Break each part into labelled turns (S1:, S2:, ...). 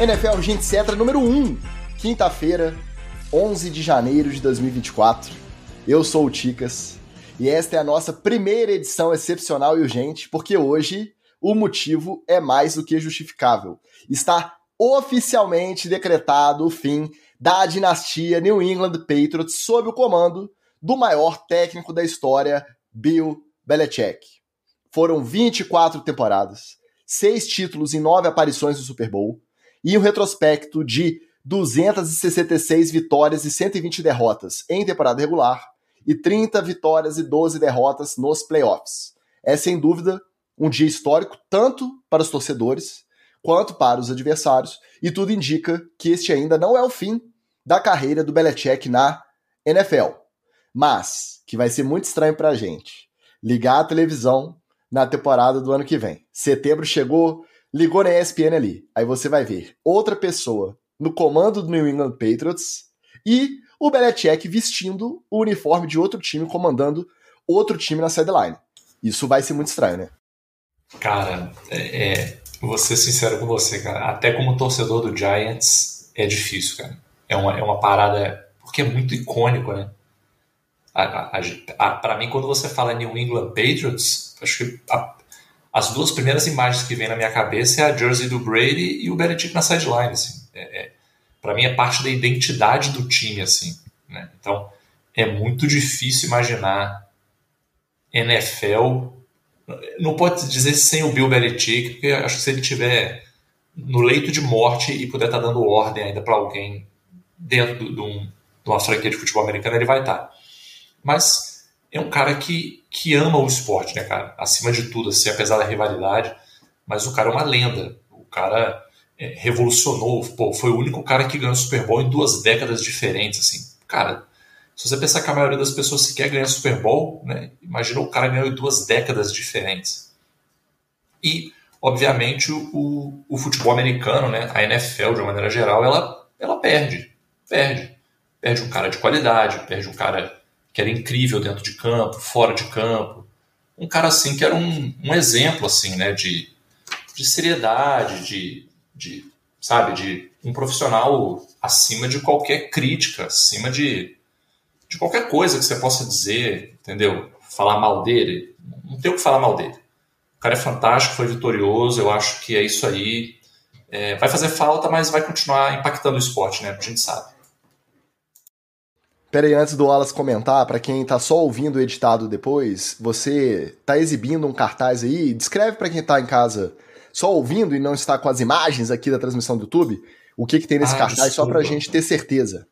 S1: NFL Gente Cetra número 1, quinta-feira, 11 de janeiro de 2024. Eu sou o Ticas e esta é a nossa primeira edição excepcional e urgente, porque hoje o motivo é mais do que justificável. Está oficialmente decretado o fim da dinastia New England Patriots sob o comando do maior técnico da história, Bill Belichick. Foram 24 temporadas, seis títulos e nove aparições no Super Bowl e um retrospecto de 266 vitórias e 120 derrotas em temporada regular e 30 vitórias e 12 derrotas nos playoffs. É sem dúvida um dia histórico tanto para os torcedores quanto para os adversários, e tudo indica que este ainda não é o fim da carreira do Belichick na NFL. Mas que vai ser muito estranho para a gente ligar a televisão na temporada do ano que vem. Setembro chegou, ligou na ESPN ali. Aí você vai ver outra pessoa no comando do New England Patriots e o Belichick vestindo o uniforme de outro time, comandando outro time na sideline. Isso vai ser muito estranho, né?
S2: Cara, é, é, vou ser sincero com você, cara. Até como torcedor do Giants, é difícil, cara. É uma, é uma parada. Porque é muito icônico, né? Para mim, quando você fala New England Patriots, acho que a, as duas primeiras imagens que vem na minha cabeça é a jersey do Brady e o Belichick na sideline. Assim. É, é, para mim, é parte da identidade do time. assim. Né? Então, é muito difícil imaginar NFL. Não pode dizer sem o Bill Belichick, porque acho que se ele tiver no leito de morte e puder estar tá dando ordem ainda para alguém dentro de, um, de, uma franquia de futebol americano, ele vai estar. Tá. Mas é um cara que, que ama o esporte, né, cara? Acima de tudo, assim, apesar da rivalidade. Mas o cara é uma lenda. O cara é, revolucionou. Pô, foi o único cara que ganhou Super Bowl em duas décadas diferentes, assim. Cara, se você pensar que a maioria das pessoas sequer ganha Super Bowl, né? Imagina o cara ganhou em duas décadas diferentes. E, obviamente, o, o futebol americano, né? A NFL, de uma maneira geral, ela, ela perde. Perde. Perde um cara de qualidade, perde um cara que era incrível dentro de campo, fora de campo. Um cara assim que era um, um exemplo assim, né, de, de seriedade, de, de, sabe, de um profissional acima de qualquer crítica, acima de, de qualquer coisa que você possa dizer, entendeu? Falar mal dele, não tem o que falar mal dele. O cara é fantástico, foi vitorioso, eu acho que é isso aí. É, vai fazer falta, mas vai continuar impactando o esporte, né? A gente sabe.
S1: Pera aí, antes do Wallace comentar, para quem tá só ouvindo o editado depois, você tá exibindo um cartaz aí, descreve para quem tá em casa só ouvindo e não está com as imagens aqui da transmissão do YouTube, o que que tem nesse ah, cartaz, desculpa. só pra gente ter certeza.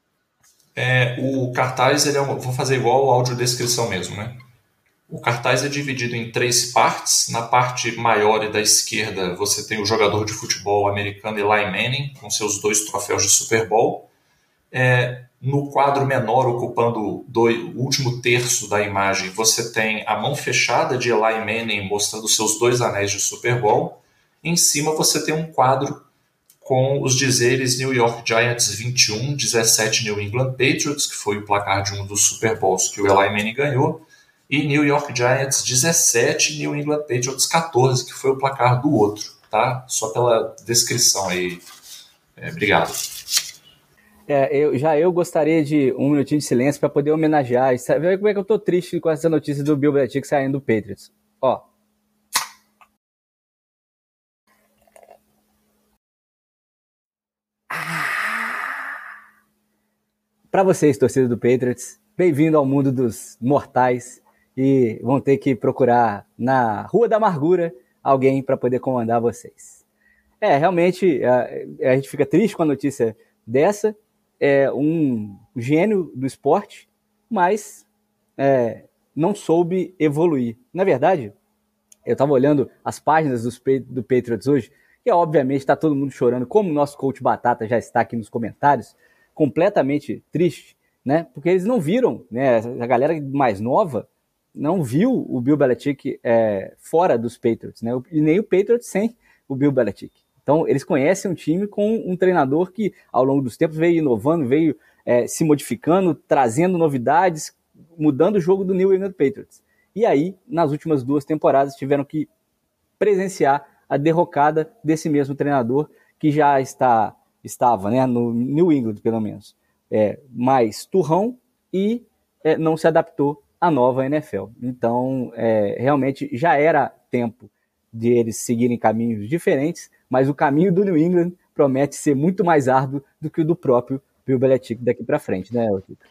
S2: É, o cartaz, ele é um, vou fazer igual a audiodescrição mesmo, né? O cartaz é dividido em três partes. Na parte maior e da esquerda, você tem o jogador de futebol americano Eli Manning, com seus dois troféus de Super Bowl. É, no quadro menor, ocupando o último terço da imagem, você tem a mão fechada de Eli Manning mostrando seus dois anéis de Super Bowl. Em cima você tem um quadro com os dizeres New York Giants 21, 17 New England Patriots, que foi o placar de um dos Super Bowls que o Eli Manning ganhou, e New York Giants 17, New England Patriots 14, que foi o placar do outro, tá? Só pela descrição aí. É, obrigado.
S3: É, eu, já eu gostaria de um minutinho de silêncio para poder homenagear. Sabe como é que eu tô triste com essa notícia do Bill Belichick saindo do Patriots? Ó. Ah. Para vocês, torcida do Patriots, bem-vindo ao mundo dos mortais e vão ter que procurar na Rua da Amargura alguém para poder comandar vocês. É, realmente a, a gente fica triste com a notícia dessa, é um gênio do esporte, mas é, não soube evoluir. Na verdade, eu estava olhando as páginas dos, do Patriots hoje, que obviamente está todo mundo chorando, como o nosso coach Batata já está aqui nos comentários, completamente triste, né? Porque eles não viram, né? A galera mais nova não viu o Bill Belichick é, fora dos Patriots, né? E nem o Patriots sem o Bill Belichick. Então, eles conhecem um time com um treinador que, ao longo dos tempos, veio inovando, veio é, se modificando, trazendo novidades, mudando o jogo do New England Patriots. E aí, nas últimas duas temporadas, tiveram que presenciar a derrocada desse mesmo treinador, que já está estava, né, no New England pelo menos, é, mais turrão e é, não se adaptou à nova NFL. Então, é, realmente já era tempo de eles seguirem caminhos diferentes, mas o caminho do New England promete ser muito mais árduo do que o do próprio Bill Belichick daqui para frente, né, Tito?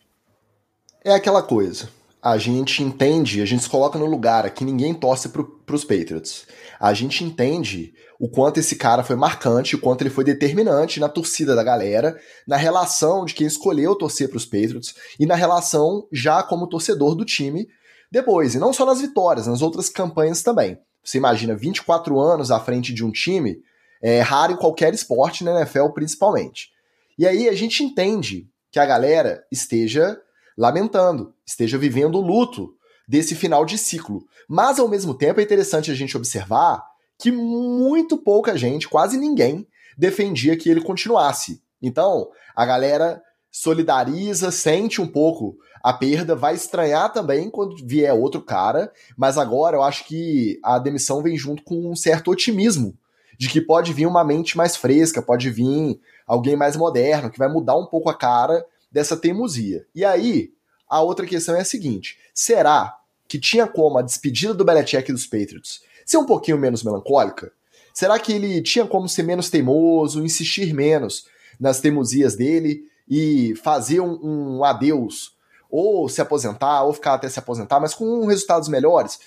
S1: É aquela coisa a gente entende, a gente se coloca no lugar aqui, ninguém torce para os Patriots. A gente entende o quanto esse cara foi marcante, o quanto ele foi determinante na torcida da galera, na relação de quem escolheu torcer para os Patriots e na relação já como torcedor do time depois. E não só nas vitórias, nas outras campanhas também. Você imagina 24 anos à frente de um time, é raro em qualquer esporte, na NFL principalmente. E aí a gente entende que a galera esteja lamentando, esteja vivendo o luto desse final de ciclo. Mas, ao mesmo tempo, é interessante a gente observar que muito pouca gente, quase ninguém, defendia que ele continuasse. Então, a galera solidariza, sente um pouco a perda, vai estranhar também quando vier outro cara, mas agora eu acho que a demissão vem junto com um certo otimismo de que pode vir uma mente mais fresca, pode vir alguém mais moderno, que vai mudar um pouco a cara dessa teimosia. E aí, a outra questão é a seguinte: será que tinha como a despedida do Belichick dos Patriots ser um pouquinho menos melancólica? Será que ele tinha como ser menos teimoso, insistir menos nas teimosias dele e fazer um, um adeus, ou se aposentar, ou ficar até se aposentar, mas com resultados melhores?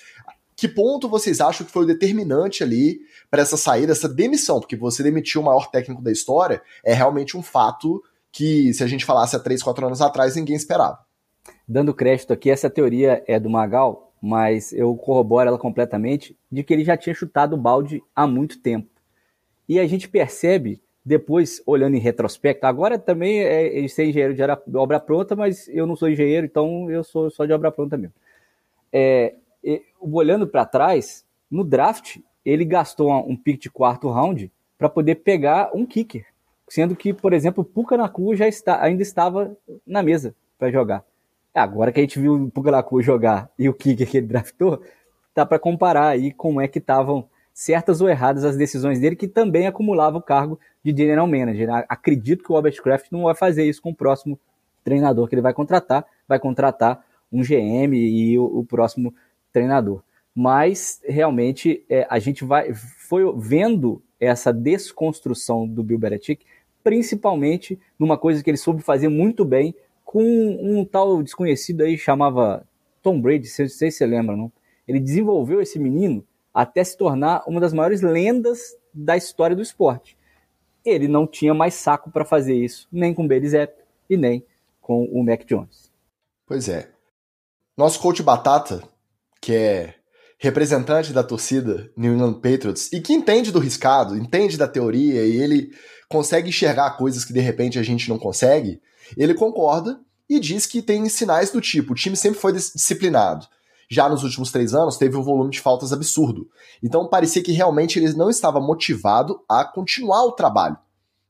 S1: Que ponto vocês acham que foi o determinante ali para essa saída, essa demissão? Porque você demitiu o maior técnico da história é realmente um fato que, se a gente falasse há 3, 4 anos atrás, ninguém esperava.
S3: Dando crédito aqui, essa teoria é do Magal, mas eu corroboro ela completamente, de que ele já tinha chutado o balde há muito tempo. E a gente percebe, depois, olhando em retrospecto, agora também é, é ser engenheiro de obra pronta, mas eu não sou engenheiro, então eu sou só de obra pronta mesmo. É, olhando para trás, no draft, ele gastou um pick de quarto round para poder pegar um kicker sendo que, por exemplo, o Puka Naku já está, ainda estava na mesa para jogar. Agora que a gente viu o Puka Naku jogar e o kicker que ele draftou, dá para comparar aí como é que estavam certas ou erradas as decisões dele, que também acumulava o cargo de general manager. Acredito que o Robert Kraft não vai fazer isso com o próximo treinador que ele vai contratar, vai contratar um GM e o, o próximo treinador. Mas realmente é, a gente vai foi vendo essa desconstrução do Bill Belichick principalmente numa coisa que ele soube fazer muito bem com um tal desconhecido aí chamava Tom Brady, se você lembra, não? Ele desenvolveu esse menino até se tornar uma das maiores lendas da história do esporte. Ele não tinha mais saco para fazer isso, nem com o Belizep e nem com o Mac Jones.
S1: Pois é. Nosso coach Batata, que é representante da torcida New England Patriots e que entende do riscado, entende da teoria e ele consegue enxergar coisas que de repente a gente não consegue, ele concorda e diz que tem sinais do tipo: o time sempre foi disciplinado. Já nos últimos três anos teve um volume de faltas absurdo. Então parecia que realmente ele não estava motivado a continuar o trabalho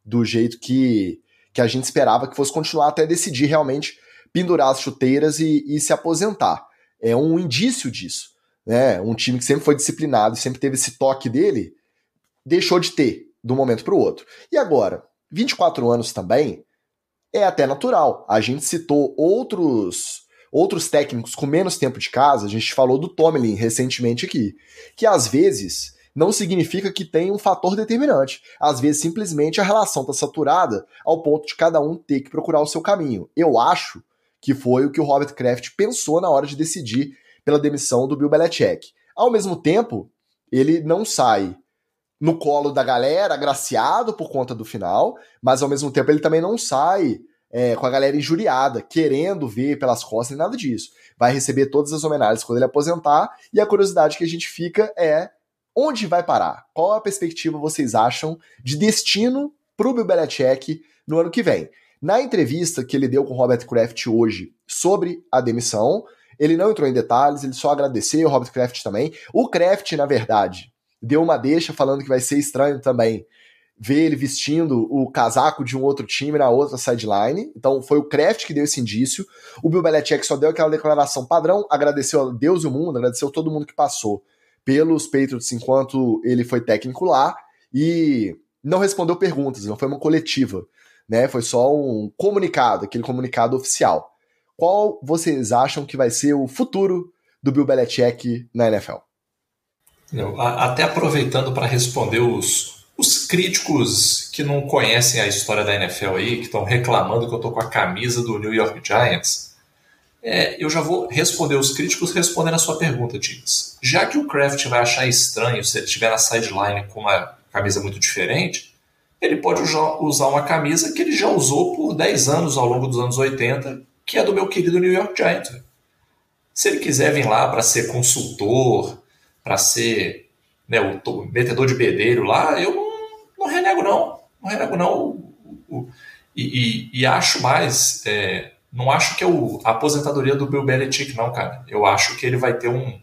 S1: do jeito que, que a gente esperava que fosse continuar até decidir realmente pendurar as chuteiras e, e se aposentar. É um indício disso. Né? Um time que sempre foi disciplinado e sempre teve esse toque dele, deixou de ter de um momento para o outro. E agora, 24 anos também é até natural. A gente citou outros outros técnicos com menos tempo de casa, a gente falou do Tomlin recentemente aqui, que às vezes não significa que tem um fator determinante. Às vezes simplesmente a relação está saturada ao ponto de cada um ter que procurar o seu caminho. Eu acho que foi o que o Robert Kraft pensou na hora de decidir pela demissão do Bill Belichick. Ao mesmo tempo, ele não sai no colo da galera, agraciado por conta do final, mas ao mesmo tempo ele também não sai é, com a galera injuriada, querendo ver pelas costas, nada disso. Vai receber todas as homenagens quando ele aposentar, e a curiosidade que a gente fica é onde vai parar? Qual a perspectiva vocês acham de destino pro Bill Belichick no ano que vem? Na entrevista que ele deu com Robert Kraft hoje sobre a demissão, ele não entrou em detalhes, ele só agradeceu, o Robert Kraft também. O Kraft, na verdade, deu uma deixa falando que vai ser estranho também ver ele vestindo o casaco de um outro time na outra sideline. Então foi o Kraft que deu esse indício. O Bill Belichick só deu aquela declaração padrão, agradeceu a Deus e o mundo, agradeceu todo mundo que passou pelos Patriots enquanto ele foi técnico lá. E não respondeu perguntas, não foi uma coletiva, né? Foi só um comunicado, aquele comunicado oficial. Qual vocês acham que vai ser o futuro do Bill Belichick na NFL?
S2: até aproveitando para responder os, os críticos que não conhecem a história da NFL aí, que estão reclamando que eu estou com a camisa do New York Giants, é, eu já vou responder os críticos respondendo a sua pergunta, Tiggs. Já que o Kraft vai achar estranho se ele estiver na sideline com uma camisa muito diferente, ele pode usar uma camisa que ele já usou por 10 anos ao longo dos anos 80, que é do meu querido New York Giants. Se ele quiser vir lá para ser consultor, para ser né, o metedor de bedelho lá, eu não, não renego não. Não renego não. E, e, e acho mais, é, não acho que é o, a aposentadoria do Bill Belichick não, cara. Eu acho que ele vai ter um,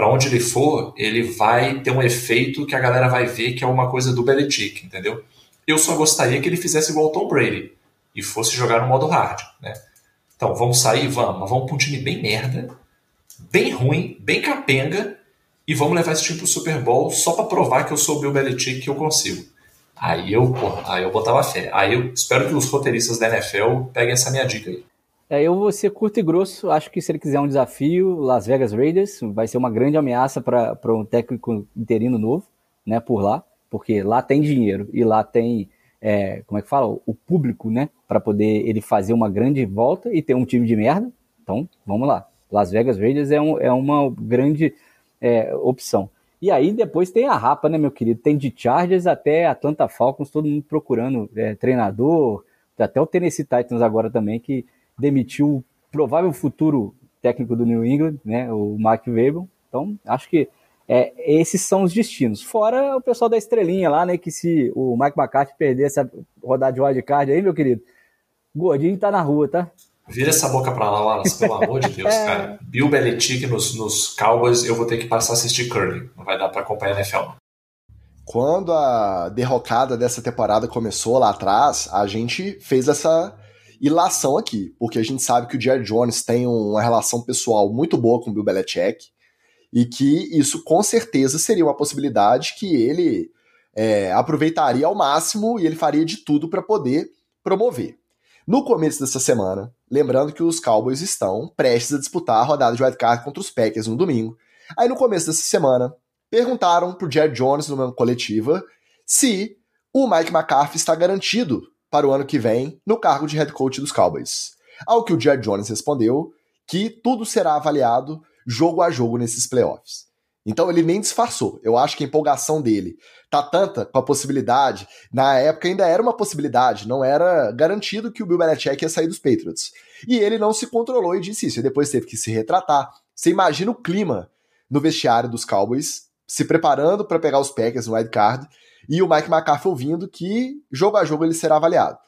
S2: para onde ele for, ele vai ter um efeito que a galera vai ver que é uma coisa do Belichick, entendeu? Eu só gostaria que ele fizesse igual o Tom Brady e fosse jogar no modo hard, né? Então, vamos sair? Vamos, mas vamos para um time bem merda, bem ruim, bem capenga, e vamos levar esse time pro Super Bowl só para provar que eu sou o Bill Belichick que eu consigo. Aí eu, porra, aí eu botava fé. Aí eu espero que os roteiristas da NFL peguem essa minha dica aí.
S3: É, eu vou ser curto e grosso. Acho que se ele quiser um desafio, Las Vegas Raiders vai ser uma grande ameaça para um técnico interino novo, né, por lá, porque lá tem dinheiro e lá tem, é, como é que fala, o público, né, para poder ele fazer uma grande volta e ter um time de merda. Então, vamos lá. Las Vegas Raiders é, um, é uma grande é, opção. E aí depois tem a rapa, né, meu querido? Tem de Chargers até Atlanta Falcons, todo mundo procurando é, treinador, até o Tennessee Titans agora também, que demitiu o provável futuro técnico do New England, né, o Mark Vrabel. Então, acho que é, esses são os destinos. Fora o pessoal da estrelinha lá, né, que se o Mike McCarthy perder essa rodada de wildcard aí, meu querido, gordinho tá na rua, tá?
S2: Vira essa boca pra lá, Wallace, pelo amor de Deus, é. cara. Bill Belichick nos, nos Cowboys, eu vou ter que passar a assistir curling. Não vai dar para acompanhar a NFL.
S1: Quando a derrocada dessa temporada começou lá atrás, a gente fez essa ilação aqui, porque a gente sabe que o Jerry Jones tem uma relação pessoal muito boa com o Bill Belichick e que isso com certeza seria uma possibilidade que ele é, aproveitaria ao máximo e ele faria de tudo para poder promover. No começo dessa semana, lembrando que os Cowboys estão prestes a disputar a rodada de wildcard contra os Packers no domingo. Aí no começo dessa semana, perguntaram pro Jerry Jones numa coletiva se o Mike McCarthy está garantido para o ano que vem no cargo de head coach dos Cowboys. Ao que o Jerry Jones respondeu que tudo será avaliado jogo a jogo nesses playoffs. Então ele nem disfarçou. Eu acho que a empolgação dele tá tanta com a possibilidade. Na época ainda era uma possibilidade, não era garantido que o Bill Belichick ia sair dos Patriots. E ele não se controlou e disse isso. E depois teve que se retratar. Você imagina o clima no vestiário dos Cowboys, se preparando para pegar os Packers no wild card e o Mike McCarthy ouvindo que jogo a jogo ele será avaliado.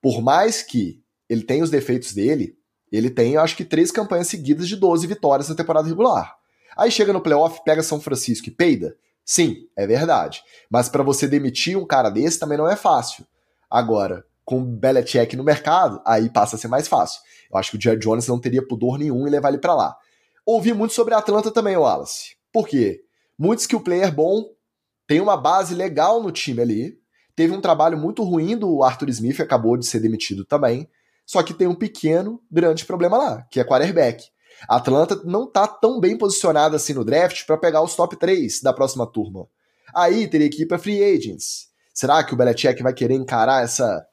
S1: Por mais que ele tenha os defeitos dele, ele tem, acho que, três campanhas seguidas de 12 vitórias na temporada regular. Aí chega no playoff, pega São Francisco e peida. Sim, é verdade. Mas para você demitir um cara desse também não é fácil. Agora, com Belichick no mercado, aí passa a ser mais fácil. Eu acho que o Jerry Jones não teria pudor nenhum em levar ele para lá. Ouvi muito sobre a Atlanta também, Wallace. Por quê? Muito skill player bom, tem uma base legal no time ali. Teve um trabalho muito ruim do Arthur Smith, acabou de ser demitido também. Só que tem um pequeno, grande problema lá, que é quarterback. A Atlanta não tá tão bem posicionada assim no draft para pegar os top 3 da próxima turma. Aí teria que ir free agents. Será que o Belichick vai querer encarar essa,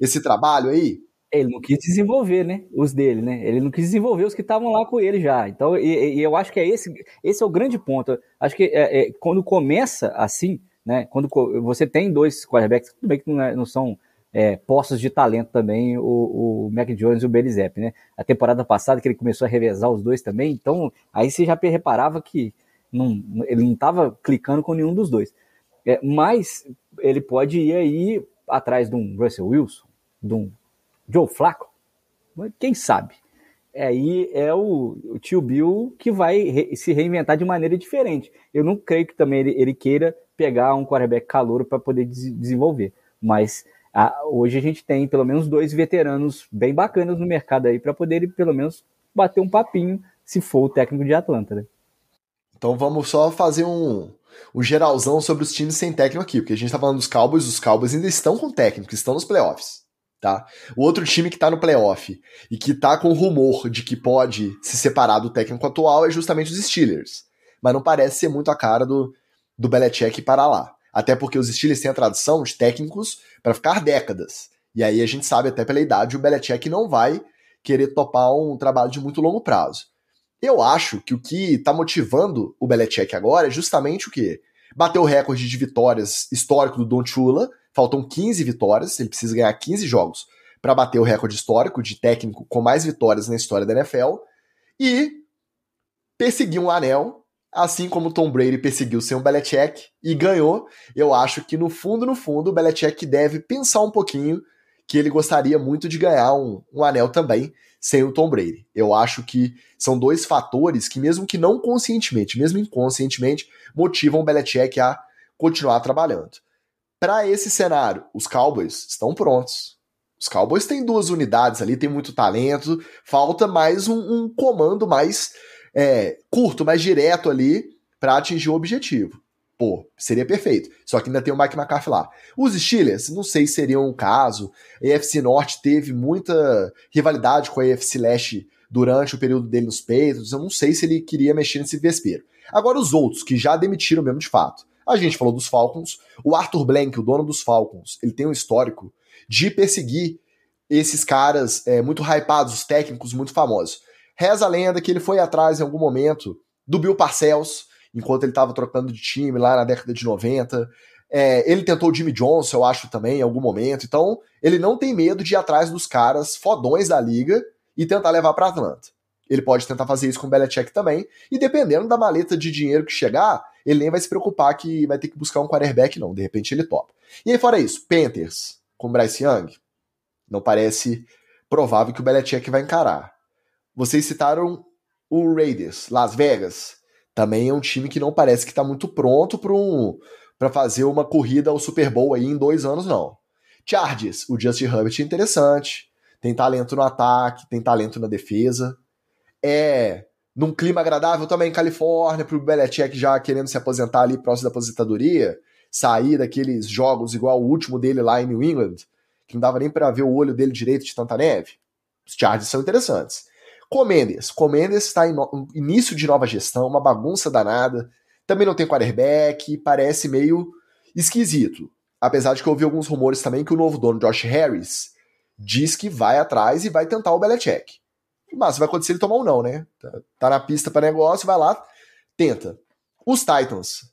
S1: esse trabalho aí?
S3: Ele não quis desenvolver, né? Os dele, né? Ele não quis desenvolver os que estavam lá com ele já. Então, e, e, eu acho que é esse, esse é o grande ponto. Acho que é, é, quando começa assim, né? Quando você tem dois quarterbacks, tudo bem que não, é, não são é, postos de talento também, o, o Mac Jones e o Belizep, né? A temporada passada que ele começou a revezar os dois também, então aí você já reparava que não, ele não estava clicando com nenhum dos dois. É, mas ele pode ir aí atrás de um Russell Wilson, de um Joe Flacco, quem sabe? Aí é o, o tio Bill que vai re, se reinventar de maneira diferente. Eu não creio que também ele, ele queira pegar um quarterback calouro para poder des, desenvolver, mas hoje a gente tem pelo menos dois veteranos bem bacanas no mercado aí para poder pelo menos bater um papinho se for o técnico de Atlanta, né?
S1: Então vamos só fazer um, o geralzão sobre os times sem técnico aqui, porque a gente tá falando dos Cowboys, os Cowboys ainda estão com técnico, estão nos playoffs, tá? O outro time que tá no playoff e que tá com rumor de que pode se separar do técnico atual é justamente os Steelers. Mas não parece ser muito a cara do, do Belichick para lá. Até porque os Steelers têm a tradição de técnicos para ficar décadas. E aí a gente sabe até pela idade o Belichick não vai querer topar um trabalho de muito longo prazo. Eu acho que o que está motivando o Belichick agora é justamente o quê? Bater o recorde de vitórias histórico do Don Chula, faltam 15 vitórias, ele precisa ganhar 15 jogos para bater o recorde histórico de técnico com mais vitórias na história da NFL e perseguir um anel, assim como Tom Brady perseguiu sem o Belichick e ganhou. Eu acho que no fundo, no fundo, o Belichick deve pensar um pouquinho que ele gostaria muito de ganhar um, um anel também sem o Tom Brady. Eu acho que são dois fatores que, mesmo que não conscientemente, mesmo inconscientemente, motivam o Belichick a continuar trabalhando. Para esse cenário, os Cowboys estão prontos. Os Cowboys têm duas unidades ali, tem muito talento, falta mais um, um comando mais é, curto, mais direto ali para atingir o objetivo pô, seria perfeito. Só que ainda tem o Mike McCarthy lá. Os Steelers, não sei se seriam um caso. A AFC Norte teve muita rivalidade com a AFC Leste durante o período dele nos Patriots. Eu não sei se ele queria mexer nesse vespeiro. Agora, os outros, que já demitiram mesmo de fato. A gente falou dos Falcons. O Arthur Blank, o dono dos Falcons, ele tem um histórico de perseguir esses caras é, muito hypados, os técnicos muito famosos. Reza a lenda que ele foi atrás em algum momento do Bill Parcells, enquanto ele estava trocando de time lá na década de 90. É, ele tentou o Jimmy Johnson, eu acho, também, em algum momento. Então, ele não tem medo de ir atrás dos caras fodões da liga e tentar levar para Atlanta. Ele pode tentar fazer isso com o Belichick também. E dependendo da maleta de dinheiro que chegar, ele nem vai se preocupar que vai ter que buscar um quarterback, não. De repente ele topa. E aí, fora isso, Panthers com Bryce Young, não parece provável que o Belichick vai encarar. Vocês citaram o Raiders, Las Vegas também é um time que não parece que está muito pronto para um, fazer uma corrida ao Super Bowl aí em dois anos, não. Chargers, o Justin Herbert é interessante, tem talento no ataque, tem talento na defesa. É num clima agradável também em Califórnia, para o Belichick já querendo se aposentar ali próximo da aposentadoria, sair daqueles jogos igual o último dele lá em New England, que não dava nem para ver o olho dele direito de tanta neve. Os Chargers são interessantes. Comendes. Comendes está em no... início de nova gestão, uma bagunça danada. Também não tem quarterback, parece meio esquisito. Apesar de que eu ouvi alguns rumores também que o novo dono, Josh Harris, diz que vai atrás e vai tentar o Belichick. Mas vai acontecer ele tomar um não, né? Tá, tá na pista para negócio, vai lá, tenta. Os Titans.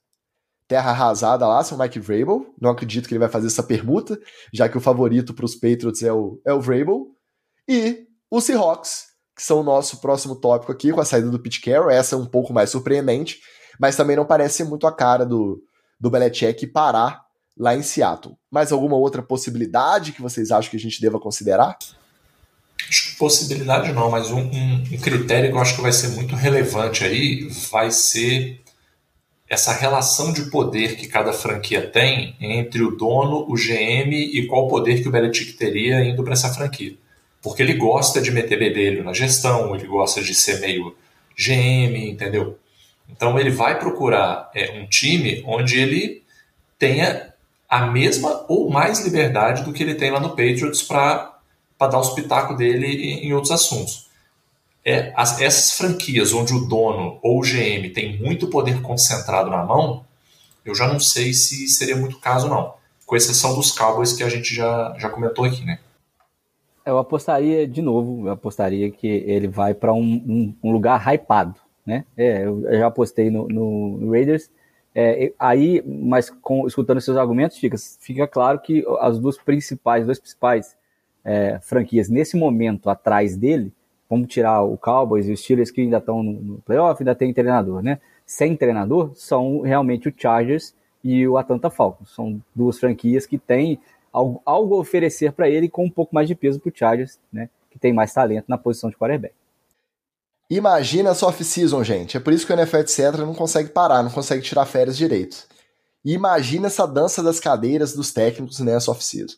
S1: Terra arrasada lá, são Mike Vrabel. Não acredito que ele vai fazer essa permuta, já que o favorito para os Patriots é o, é o Vrabel. E os Seahawks, que são o nosso próximo tópico aqui, com a saída do Pete Carroll. Essa é um pouco mais surpreendente, mas também não parece muito a cara do, do Belichick parar lá em Seattle. Mais alguma outra possibilidade que vocês acham que a gente deva considerar?
S2: Possibilidade não, mas um, um, um critério que eu acho que vai ser muito relevante aí vai ser essa relação de poder que cada franquia tem entre o dono, o GM e qual poder que o Belichick teria indo para essa franquia porque ele gosta de meter bedelho na gestão, ele gosta de ser meio GM, entendeu? Então ele vai procurar é, um time onde ele tenha a mesma ou mais liberdade do que ele tem lá no Patriots para dar os pitacos dele em, em outros assuntos. É, as, essas franquias onde o dono ou o GM tem muito poder concentrado na mão, eu já não sei se seria muito caso não, com exceção dos Cowboys que a gente já, já comentou aqui, né?
S3: Eu apostaria, de novo, eu apostaria que ele vai para um, um, um, lugar hypado, né? É, eu já apostei no, no Raiders. É, aí, mas com, escutando seus argumentos, fica, fica claro que as duas principais, duas principais é, franquias nesse momento atrás dele, vamos tirar o Cowboys e os Steelers que ainda estão no, no playoff, ainda tem treinador, né? Sem treinador, são realmente o Chargers e o Atlanta Falcons. São duas franquias que têm algo, algo a oferecer para ele com um pouco mais de peso para o Chargers, né, que tem mais talento na posição de quarterback.
S1: Imagina essa off-season, gente. É por isso que o NFL, etc., não consegue parar, não consegue tirar férias direito. E imagina essa dança das cadeiras dos técnicos nessa off-season.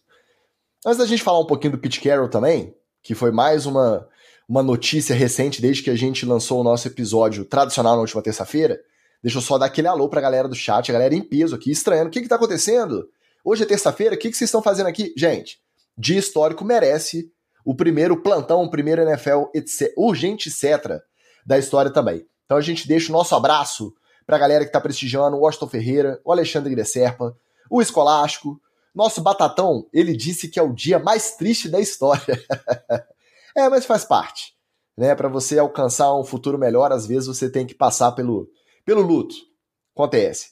S1: Antes da gente falar um pouquinho do Pete Carroll também, que foi mais uma, uma notícia recente desde que a gente lançou o nosso episódio tradicional na última terça-feira, Deixa eu só dar aquele alô pra galera do chat, a galera em peso aqui, estranhando. O que que tá acontecendo? Hoje é terça-feira, o que, que vocês estão fazendo aqui? Gente, dia histórico merece o primeiro plantão, o primeiro NFL etc, urgente, etc. da história também. Então a gente deixa o nosso abraço pra galera que tá prestigiando, o Washington Ferreira, o Alexandre Gresserpa, o Escolástico. Nosso Batatão, ele disse que é o dia mais triste da história. é, mas faz parte. Né? Para você alcançar um futuro melhor, às vezes você tem que passar pelo, pelo luto. Acontece.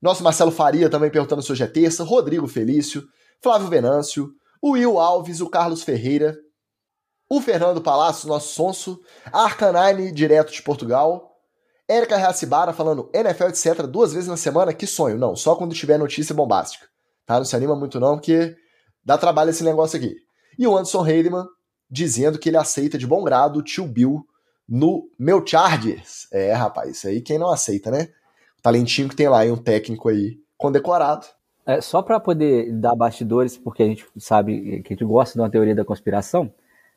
S1: Nosso Marcelo Faria também perguntando se hoje é terça, Rodrigo Felício, Flávio Venâncio, o Will Alves, o Carlos Ferreira, o Fernando Palácio, nosso sonso, a Arcanine, direto de Portugal, Érica Reacibara falando NFL, etc., duas vezes na semana, que sonho. Não, só quando tiver notícia bombástica. Tá? Não se anima muito não, porque dá trabalho esse negócio aqui. E o Anderson Heidemann dizendo que ele aceita de bom grado o tio Bill no meu Chargers. É, rapaz, isso aí quem não aceita, né? O talentinho que tem lá e um técnico aí condecorado.
S3: É, só para poder dar bastidores, porque a gente sabe que a gente gosta de uma teoria da conspiração,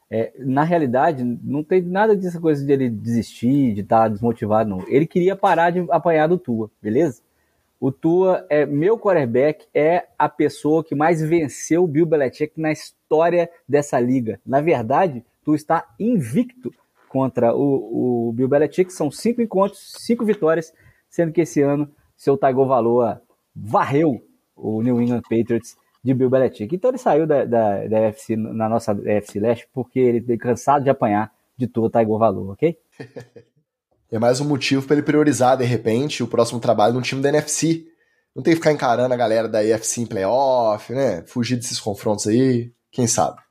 S3: é, na realidade, não tem nada dessa coisa de ele desistir, de estar tá desmotivado, não. Ele queria parar de apanhar do Tua, beleza? O Tua é meu quarterback, é a pessoa que mais venceu o Bill Belichick na história dessa liga. Na verdade, tu está invicto contra o, o Bill Belichick, são cinco encontros, cinco vitórias, sendo que esse ano seu Taigo Valoa varreu o New England Patriots de Bill Belichick. Então ele saiu da, da, da UFC, na nossa UFC Leste, porque ele está cansado de apanhar de todo Tiger Valor, ok?
S1: é mais um motivo para ele priorizar, de repente, o próximo trabalho num time da NFC. Não tem que ficar encarando a galera da UFC em playoff, né? Fugir desses confrontos aí, quem sabe.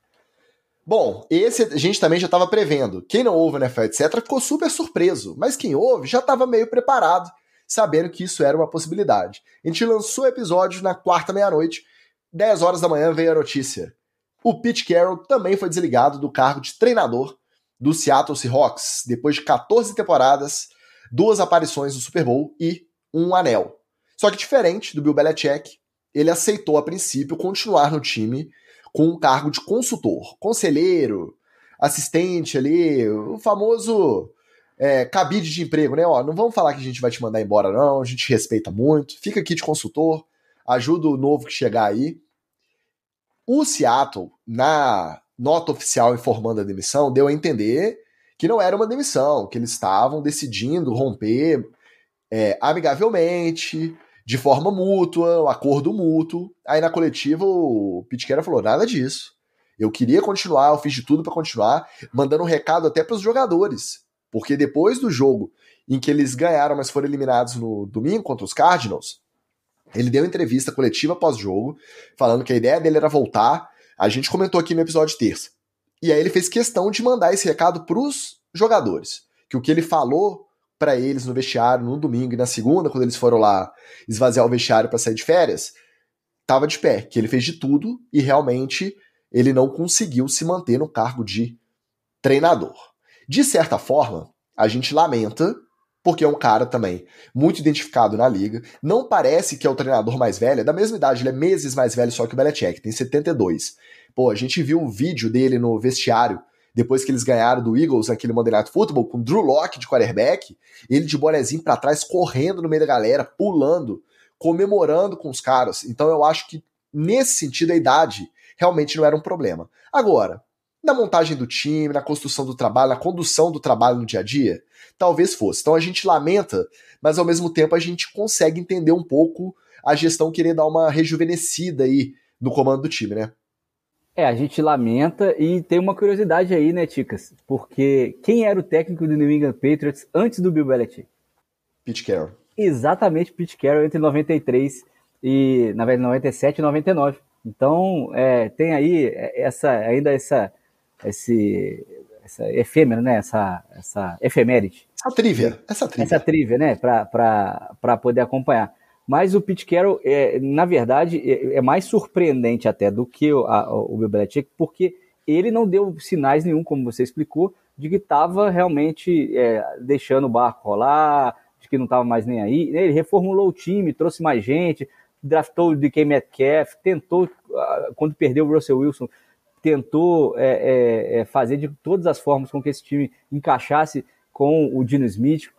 S1: Bom, esse a gente também já estava prevendo. Quem não ouve o NFL, etc., ficou super surpreso. Mas quem ouve já estava meio preparado, sabendo que isso era uma possibilidade. A gente lançou episódio na quarta meia-noite 10 horas da manhã veio a notícia. O Pete Carroll também foi desligado do cargo de treinador do Seattle Seahawks depois de 14 temporadas, duas aparições no Super Bowl e um anel. Só que diferente do Bill Belichick, ele aceitou a princípio continuar no time com um cargo de consultor, conselheiro, assistente ali, o famoso é, cabide de emprego, né? Ó, não vamos falar que a gente vai te mandar embora, não, a gente respeita muito, fica aqui de consultor, ajuda o novo que chegar aí. O Seattle, na nota oficial informando a demissão, deu a entender que não era uma demissão, que eles estavam decidindo romper é, amigavelmente, de forma mútua, um acordo mútuo. Aí na coletiva o Carroll falou: nada disso. Eu queria continuar, eu fiz de tudo para continuar, mandando um recado até para os jogadores. Porque depois do jogo em que eles ganharam, mas foram eliminados no domingo contra os Cardinals, ele deu entrevista coletiva pós-jogo, falando que a ideia dele era voltar. A gente comentou aqui no episódio terça. E aí ele fez questão de mandar esse recado pros jogadores. Que o que ele falou para eles no vestiário no domingo e na segunda, quando eles foram lá esvaziar o vestiário para sair de férias, tava de pé, que ele fez de tudo e realmente ele não conseguiu se manter no cargo de treinador. De certa forma, a gente lamenta porque é um cara também muito identificado na liga. Não parece que é o treinador mais velho, é da mesma idade, ele é meses mais velho só que o Belichick, tem 72. Pô, a gente viu o vídeo dele no vestiário depois que eles ganharam do Eagles naquele Monday Night Football com Drew Locke de quarterback, ele de bonezinho para trás correndo no meio da galera, pulando, comemorando com os caras. Então eu acho que nesse sentido a idade realmente não era um problema. Agora, na montagem do time, na construção do trabalho, na condução do trabalho no dia a dia, talvez fosse. Então a gente lamenta, mas ao mesmo tempo a gente consegue entender um pouco a gestão querer dar uma rejuvenescida aí no comando do time, né?
S3: É, a gente lamenta e tem uma curiosidade aí, né, Ticas? Porque quem era o técnico do New England Patriots antes do Bill Belichick?
S1: Pete Carroll.
S3: Exatamente, Pete Carroll entre 93 e, na verdade, 97 e 99. Então, é, tem aí essa, ainda essa, esse, essa efêmera, né? Essa, essa efeméride.
S1: Essa trivia, essa trivia.
S3: Essa trivia, né? Para poder acompanhar. Mas o Pete Carroll, é, na verdade, é, é mais surpreendente até do que o, a, o Bill Belichick, porque ele não deu sinais nenhum, como você explicou, de que estava realmente é, deixando o barco rolar, de que não estava mais nem aí. Ele reformulou o time, trouxe mais gente, draftou o DK Metcalf, tentou, ah, quando perdeu o Russell Wilson, tentou é, é, é, fazer de todas as formas com que esse time encaixasse com o Dino Smith,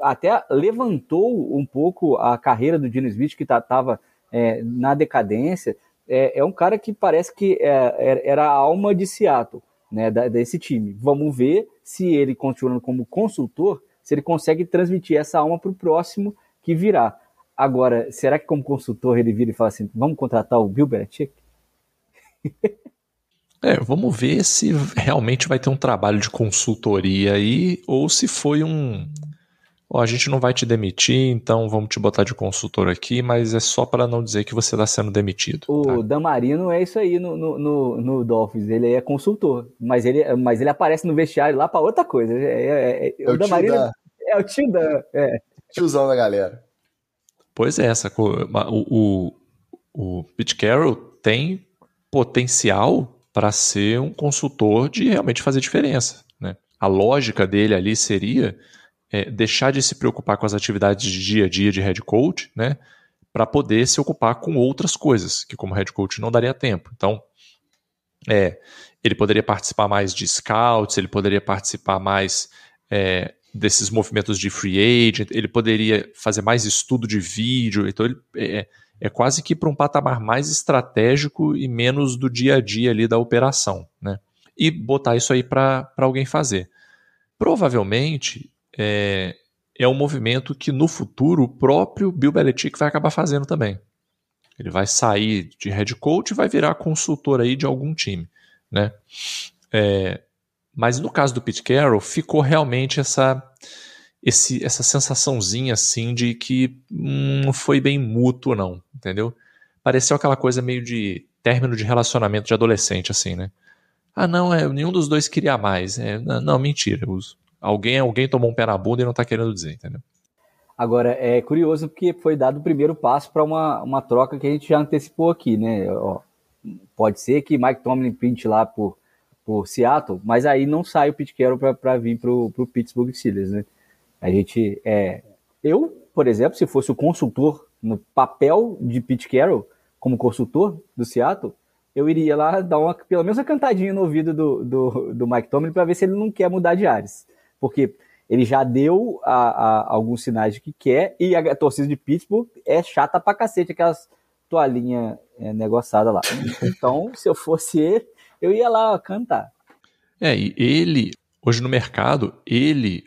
S3: até levantou um pouco a carreira do Dino Smith, que estava tá, é, na decadência. É, é, um cara que parece que é, era a alma de Seattle, né, desse time. Vamos ver se ele, continuando como consultor, se ele consegue transmitir essa alma para o próximo que virá. Agora, será que como consultor ele vira e fala assim, vamos contratar o Bill Belichick?
S2: É, vamos ver se realmente vai ter um trabalho de consultoria aí ou se foi um. Ó, a gente não vai te demitir, então vamos te botar de consultor aqui, mas é só para não dizer que você está sendo demitido.
S3: O tá? Damarino é isso aí no, no, no, no, Dolphins, ele é consultor, mas ele, mas ele aparece no vestiário lá para outra coisa. É, é, é,
S1: é o Damarino
S3: é o tio da. É.
S1: Tiozão da galera.
S2: Pois é, essa, o, o, o Pete Carroll tem potencial para ser um consultor de realmente fazer diferença. Né? A lógica dele ali seria é, deixar de se preocupar com as atividades de dia a dia de head coach, né, para poder se ocupar com outras coisas, que como head coach não daria tempo. Então, é, ele poderia participar mais de scouts, ele poderia participar mais é, desses movimentos de free agent, ele poderia fazer mais estudo de vídeo, então ele, é, é quase que para um patamar mais estratégico e menos do dia a dia ali da operação, né? E botar isso aí para alguém fazer. Provavelmente é, é um movimento que no futuro o próprio Bill Belichick vai acabar fazendo também. Ele vai sair de head coach e vai virar consultor aí de algum time, né? É, mas no caso do Pete Carroll ficou realmente essa esse, essa sensaçãozinha assim de que hum, não foi bem mútuo, não, entendeu? Pareceu aquela coisa meio de término de relacionamento de adolescente, assim, né? Ah, não, é, nenhum dos dois queria mais. É, não, não, mentira. Os, alguém, alguém tomou um pé na bunda e não tá querendo dizer, entendeu?
S3: Agora, é curioso porque foi dado o primeiro passo para uma, uma troca que a gente já antecipou aqui, né? Ó, pode ser que Mike Tomlin pinte lá por, por Seattle, mas aí não sai o Pete Carroll para vir para o Pittsburgh Steelers, né? A gente é. Eu, por exemplo, se fosse o consultor no papel de Pete Carroll, como consultor do Seattle, eu iria lá dar uma, pelo menos uma cantadinha no ouvido do, do, do Mike Tomlin para ver se ele não quer mudar de áreas. Porque ele já deu a, a, alguns sinais de que quer, e a torcida de Pittsburgh é chata pra cacete, aquelas toalhinha é, lá. Então, se eu fosse ele, eu ia lá cantar.
S2: É, e ele, hoje no mercado, ele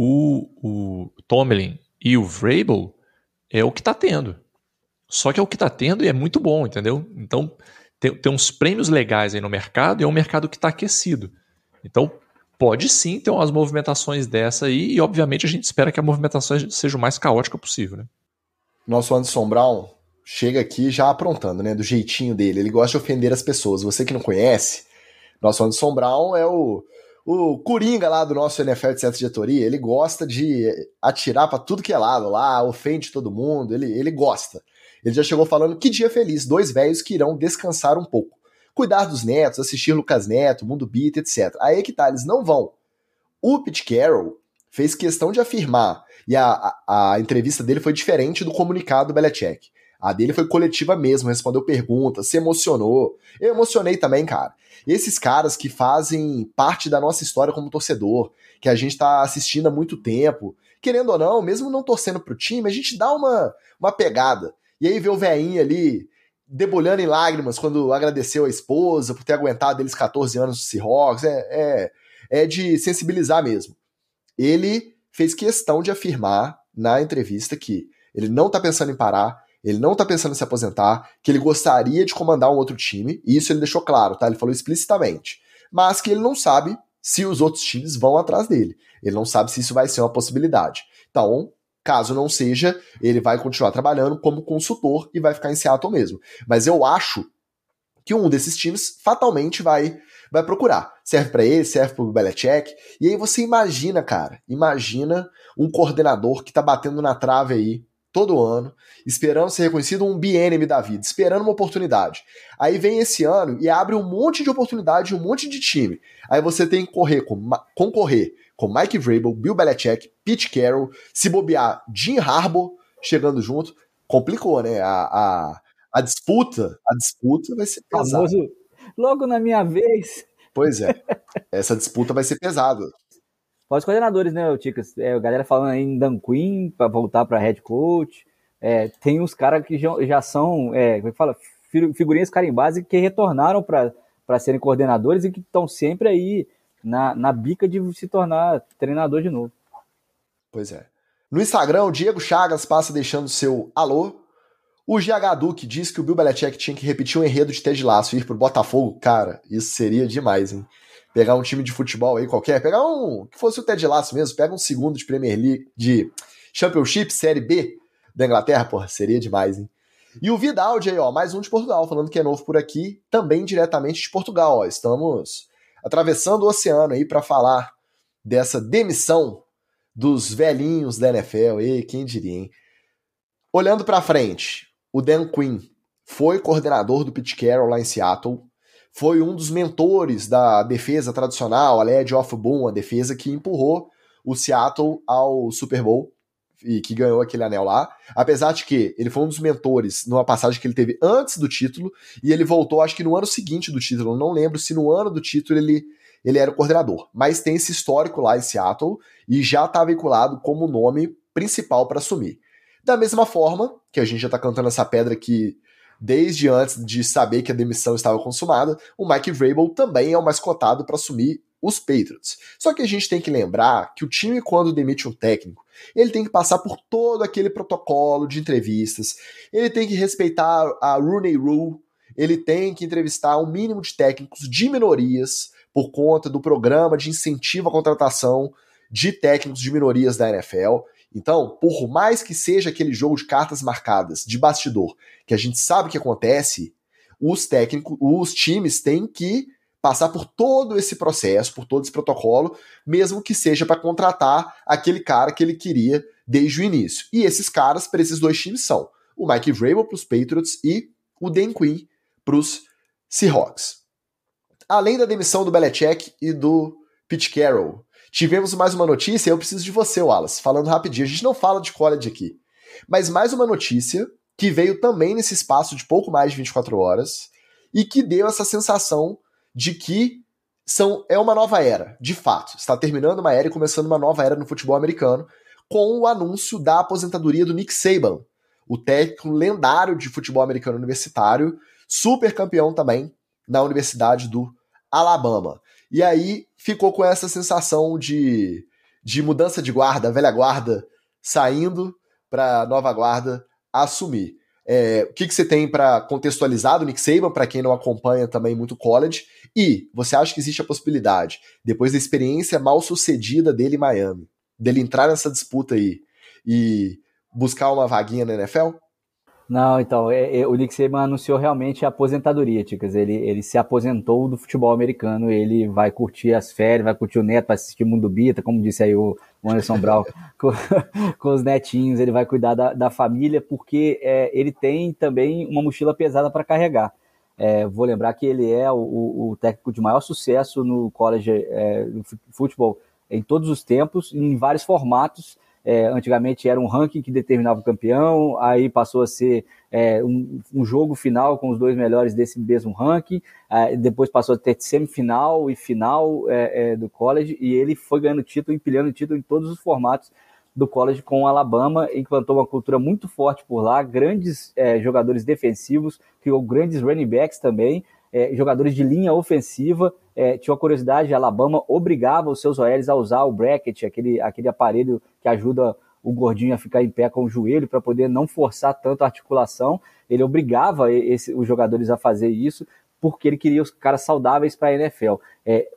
S2: o, o Tomlin e o Vrabel é o que está tendo. Só que é o que está tendo e é muito bom, entendeu? Então, tem, tem uns prêmios legais aí no mercado e é um mercado que está aquecido. Então, pode sim ter umas movimentações dessa aí e, obviamente, a gente espera que a movimentação seja o mais caótica possível, né?
S1: Nosso Anderson Brown chega aqui já aprontando, né? Do jeitinho dele. Ele gosta de ofender as pessoas. Você que não conhece, nosso Anderson Brown é o o Coringa lá do nosso NFL de Centro de Diretoria, ele gosta de atirar para tudo que é lado lá, ofende todo mundo, ele, ele gosta. Ele já chegou falando que dia feliz, dois velhos que irão descansar um pouco. Cuidar dos netos, assistir Lucas Neto, Mundo Beat, etc. Aí que tá, eles não vão. O Pete Carroll fez questão de afirmar, e a, a, a entrevista dele foi diferente do comunicado do Belichick. A dele foi coletiva mesmo, respondeu perguntas, se emocionou. Eu emocionei também, cara. Esses caras que fazem parte da nossa história como torcedor, que a gente tá assistindo há muito tempo, querendo ou não, mesmo não torcendo pro time, a gente dá uma, uma pegada. E aí vê o veinho ali debulhando em lágrimas quando agradeceu a esposa por ter aguentado eles 14 anos do Seahawks. É, é, é de sensibilizar mesmo. Ele fez questão de afirmar na entrevista que ele não tá pensando em parar, ele não tá pensando em se aposentar, que ele gostaria de comandar um outro time, e isso ele deixou claro, tá? Ele falou explicitamente. Mas que ele não sabe se os outros times vão atrás dele. Ele não sabe se isso vai ser uma possibilidade. Então, caso não seja, ele vai continuar trabalhando como consultor e vai ficar em Seattle mesmo. Mas eu acho que um desses times fatalmente vai vai procurar. Serve para ele, serve pro Belichick. E aí você imagina, cara, imagina um coordenador que tá batendo na trave aí todo ano, esperando ser reconhecido um BNM da vida, esperando uma oportunidade. Aí vem esse ano e abre um monte de oportunidade, um monte de time. Aí você tem que correr com, concorrer com Mike Vrabel, Bill Belichick, Pete Carroll, se bobear Jim Harbaugh chegando junto. Complicou, né? A, a, a disputa, a disputa vai ser pesada. Famoso,
S3: logo na minha vez.
S1: Pois é. Essa disputa vai ser pesada.
S3: Fora os coordenadores, né, Ticas? É, a galera falando aí em Dan Quinn para voltar para head coach. É, tem uns caras que já, já são, é, como é que fala? Figurinhas carimbadas que retornaram para serem coordenadores e que estão sempre aí na, na bica de se tornar treinador de novo.
S1: Pois é. No Instagram, o Diego Chagas passa deixando seu alô. O GH Duque diz que o Bill Belichick tinha que repetir o um enredo de Ted Laço e ir pro Botafogo. Cara, isso seria demais, hein? Pegar um time de futebol aí qualquer, pegar um. que fosse o Ted Laço mesmo, pega um segundo de Premier League, de Championship, Série B da Inglaterra, porra, seria demais, hein? E o Vidaldi aí, ó, mais um de Portugal, falando que é novo por aqui, também diretamente de Portugal, ó. Estamos atravessando o oceano aí para falar dessa demissão dos velhinhos da NFL. E quem diria, hein? Olhando para frente, o Dan Quinn foi coordenador do Pete Carroll lá em Seattle, foi um dos mentores da defesa tradicional, a Led of Boom, a defesa que empurrou o Seattle ao Super Bowl e que ganhou aquele anel lá. Apesar de que ele foi um dos mentores numa passagem que ele teve antes do título e ele voltou, acho que no ano seguinte do título. Não lembro se no ano do título ele ele era o coordenador. Mas tem esse histórico lá em Seattle e já está vinculado como nome principal para assumir. Da mesma forma que a gente já está cantando essa pedra aqui desde antes de saber que a demissão estava consumada, o Mike Vrabel também é o mais cotado para assumir os Patriots. Só que a gente tem que lembrar que o time, quando demite um técnico, ele tem que passar por todo aquele protocolo de entrevistas, ele tem que respeitar a Rooney Rule, ele tem que entrevistar um mínimo de técnicos de minorias, por conta do programa de incentivo à contratação de técnicos de minorias da NFL. Então, por mais que seja aquele jogo de cartas marcadas, de bastidor, que a gente sabe que acontece, os técnicos, os times têm que passar por todo esse processo, por todo esse protocolo, mesmo que seja para contratar aquele cara que ele queria desde o início. E esses caras para esses dois times são o Mike Vrabel para os Patriots e o Dan Quinn para os Seahawks. Além da demissão do Belichick e do Pete Carroll, tivemos mais uma notícia, eu preciso de você, Wallace, falando rapidinho. A gente não fala de college aqui, mas mais uma notícia que veio também nesse espaço de pouco mais de 24 horas e que deu essa sensação de que são, é uma nova era, de fato. Está terminando uma era e começando uma nova era no futebol americano, com o anúncio da aposentadoria do Nick Saban, o técnico lendário de futebol americano universitário, super campeão também na Universidade do Alabama. E aí ficou com essa sensação de, de mudança de guarda, velha guarda saindo para a nova guarda assumir. É, o que, que você tem para contextualizar do Nick Saban, para quem não acompanha também muito college? E você acha que existe a possibilidade, depois da experiência mal sucedida dele em Miami, dele entrar nessa disputa aí e buscar uma vaguinha na NFL?
S3: Não, então, é, é, o Nick Saban anunciou realmente a aposentadoria, Ticas. Ele, ele se aposentou do futebol americano, ele vai curtir as férias, vai curtir o neto, vai assistir Mundo Bita, como disse aí o, Anderson Brown, com, com, os netinhos, ele vai cuidar da, da família, porque é, ele tem também uma mochila pesada para carregar. É, vou lembrar que ele é o, o, técnico de maior sucesso no college é, futebol em todos os tempos, em vários formatos, é, antigamente era um ranking que determinava o campeão, aí passou a ser é, um, um, jogo final com os dois melhores desse mesmo ranking, é, depois passou a ter semifinal e final é, é, do college, e ele foi ganhando título, empilhando título em todos os formatos do college com o Alabama, implantou uma cultura muito forte por lá, grandes é, jogadores defensivos, criou grandes running backs também, jogadores de linha ofensiva. É, tinha uma curiosidade, Alabama obrigava os seus OLs a usar o bracket, aquele, aquele aparelho que ajuda o gordinho a ficar em pé com o joelho para poder não forçar tanto a articulação. Ele obrigava esse, os jogadores a fazer isso porque ele queria os caras saudáveis para a NFL. É,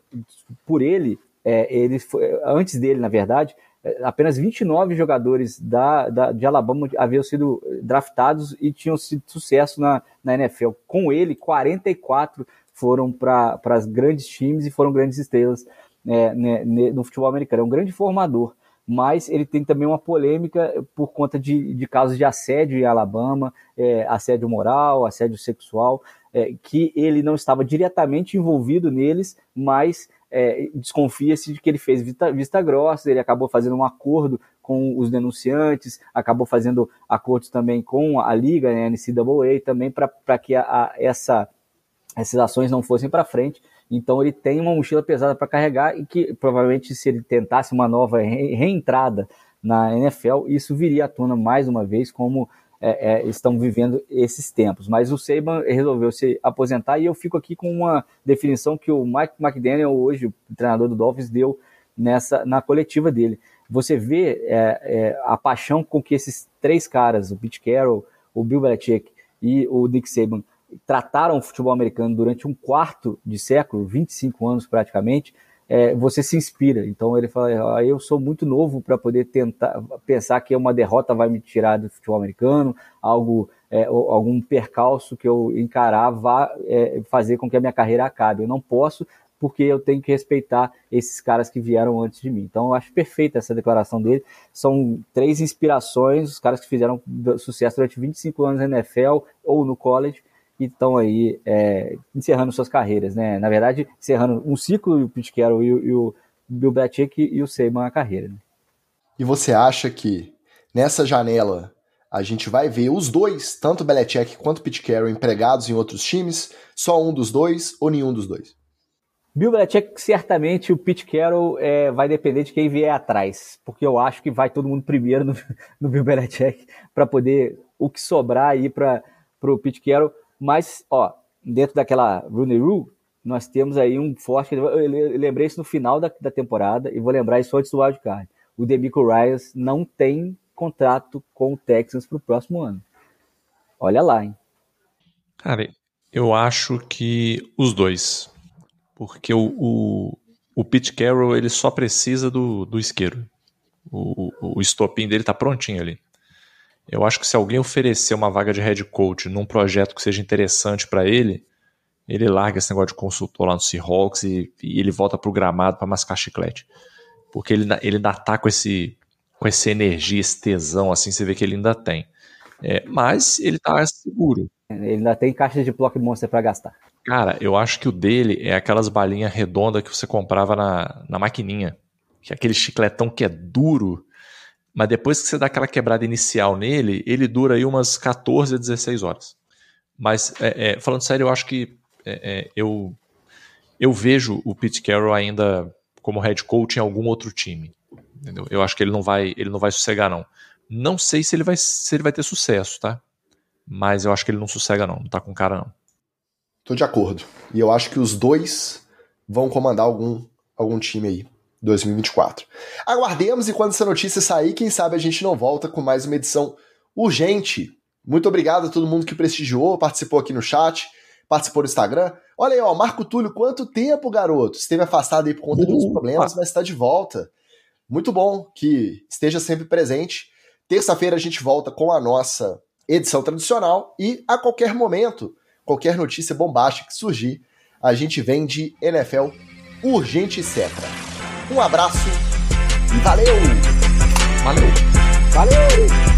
S3: por ele, é, ele foi, antes dele, na verdade, é, apenas 29 jogadores da, da, de Alabama haviam sido draftados e tinham sido sucesso na, na NFL. Com ele, 44 foram para os grandes times e foram grandes estrelas é, né, no futebol americano. É um grande formador, mas ele tem também uma polêmica por conta de, de casos de assédio em Alabama, é, assédio moral, assédio sexual, é, que ele não estava diretamente envolvido neles, mas é, desconfia-se de que ele fez vista, vista grossa, ele acabou fazendo um acordo com os denunciantes, acabou fazendo acordos também com a Liga, né, a NCAA, também para que a, a, essa, essas ações não fossem para frente. Então ele tem uma mochila pesada para carregar e que provavelmente se ele tentasse uma nova re reentrada na NFL, isso viria à tona mais uma vez, como é, é, estão vivendo esses tempos. Mas o Saban resolveu se aposentar e eu fico aqui com uma definição que o Mike McDaniel, hoje, o treinador do Dolphins, deu nessa na coletiva dele. Você vê é, é a paixão com que esses três caras, o Pete Carroll, o Bill Belichick e o Nick Saban, trataram o futebol americano durante um quarto de século, 25 anos praticamente, é, você se inspira. Então ele fala: ah, eu sou muito novo para poder tentar pensar que uma derrota vai me tirar do futebol americano, algo, é, algum percalço que eu encarar vá é, fazer com que a minha carreira acabe. Eu não posso porque eu tenho que respeitar esses caras que vieram antes de mim. Então eu acho perfeita essa declaração dele. São três inspirações, os caras que fizeram sucesso durante 25 anos na NFL ou no college que estão aí é, encerrando suas carreiras, né? Na verdade, encerrando um ciclo, o Pete Carroll e, e o Bill Belichick e o Seymour a carreira. Né?
S1: E você acha que nessa janela a gente vai ver os dois, tanto o Belichick quanto o Pete Carroll, empregados em outros times? Só um dos dois ou nenhum dos dois?
S3: Bill Belichick, certamente o Pete Carroll é, vai depender de quem vier atrás, porque eu acho que vai todo mundo primeiro no, no Bill Belichick para poder o que sobrar aí para o Pete Carroll. Mas, ó, dentro daquela Rooney Rule, nós temos aí um forte. Eu lembrei isso no final da, da temporada e vou lembrar isso antes do wildcard. O Demico Ryans não tem contrato com o Texans para o próximo ano. Olha lá, hein?
S2: Cara, eu acho que os dois. Porque o, o, o Pete Carroll ele só precisa do, do isqueiro. O, o, o estopim dele tá prontinho ali. Eu acho que se alguém oferecer uma vaga de head coach num projeto que seja interessante para ele, ele larga esse negócio de consultor lá no Seahawks e, e ele volta pro gramado para mascar chiclete. Porque ele, ele ainda tá com esse com essa energia, esse tesão, assim, você vê que ele ainda tem. É, mas ele tá seguro.
S3: Ele ainda tem caixa de Block Monster para gastar.
S2: Cara, eu acho que o dele é aquelas balinhas redondas que você comprava na, na maquininha. Que é aquele chicletão que é duro mas depois que você dá aquela quebrada inicial nele, ele dura aí umas 14 a 16 horas. Mas, é, é, falando sério, eu acho que é, é, eu, eu vejo o Pete Carroll ainda como head coach em algum outro time. Entendeu? Eu acho que ele não vai, ele não vai sossegar, não. Não sei se ele vai, se ele vai ter sucesso, tá? Mas eu acho que ele não sossega, não. Não tá com cara, não.
S1: Tô de acordo. E eu acho que os dois vão comandar algum, algum time aí. 2024. Aguardemos e quando essa notícia sair, quem sabe a gente não volta com mais uma edição urgente. Muito obrigado a todo mundo que prestigiou, participou aqui no chat, participou do Instagram. Olha aí, ó, Marco Túlio, quanto tempo, garoto? Esteve afastado aí por conta de uns problemas, mas está de volta. Muito bom que esteja sempre presente. Terça-feira a gente volta com a nossa edição tradicional e a qualquer momento, qualquer notícia bombástica que surgir, a gente vem de NFL urgente e certa. Um abraço e valeu!
S3: Valeu! Valeu!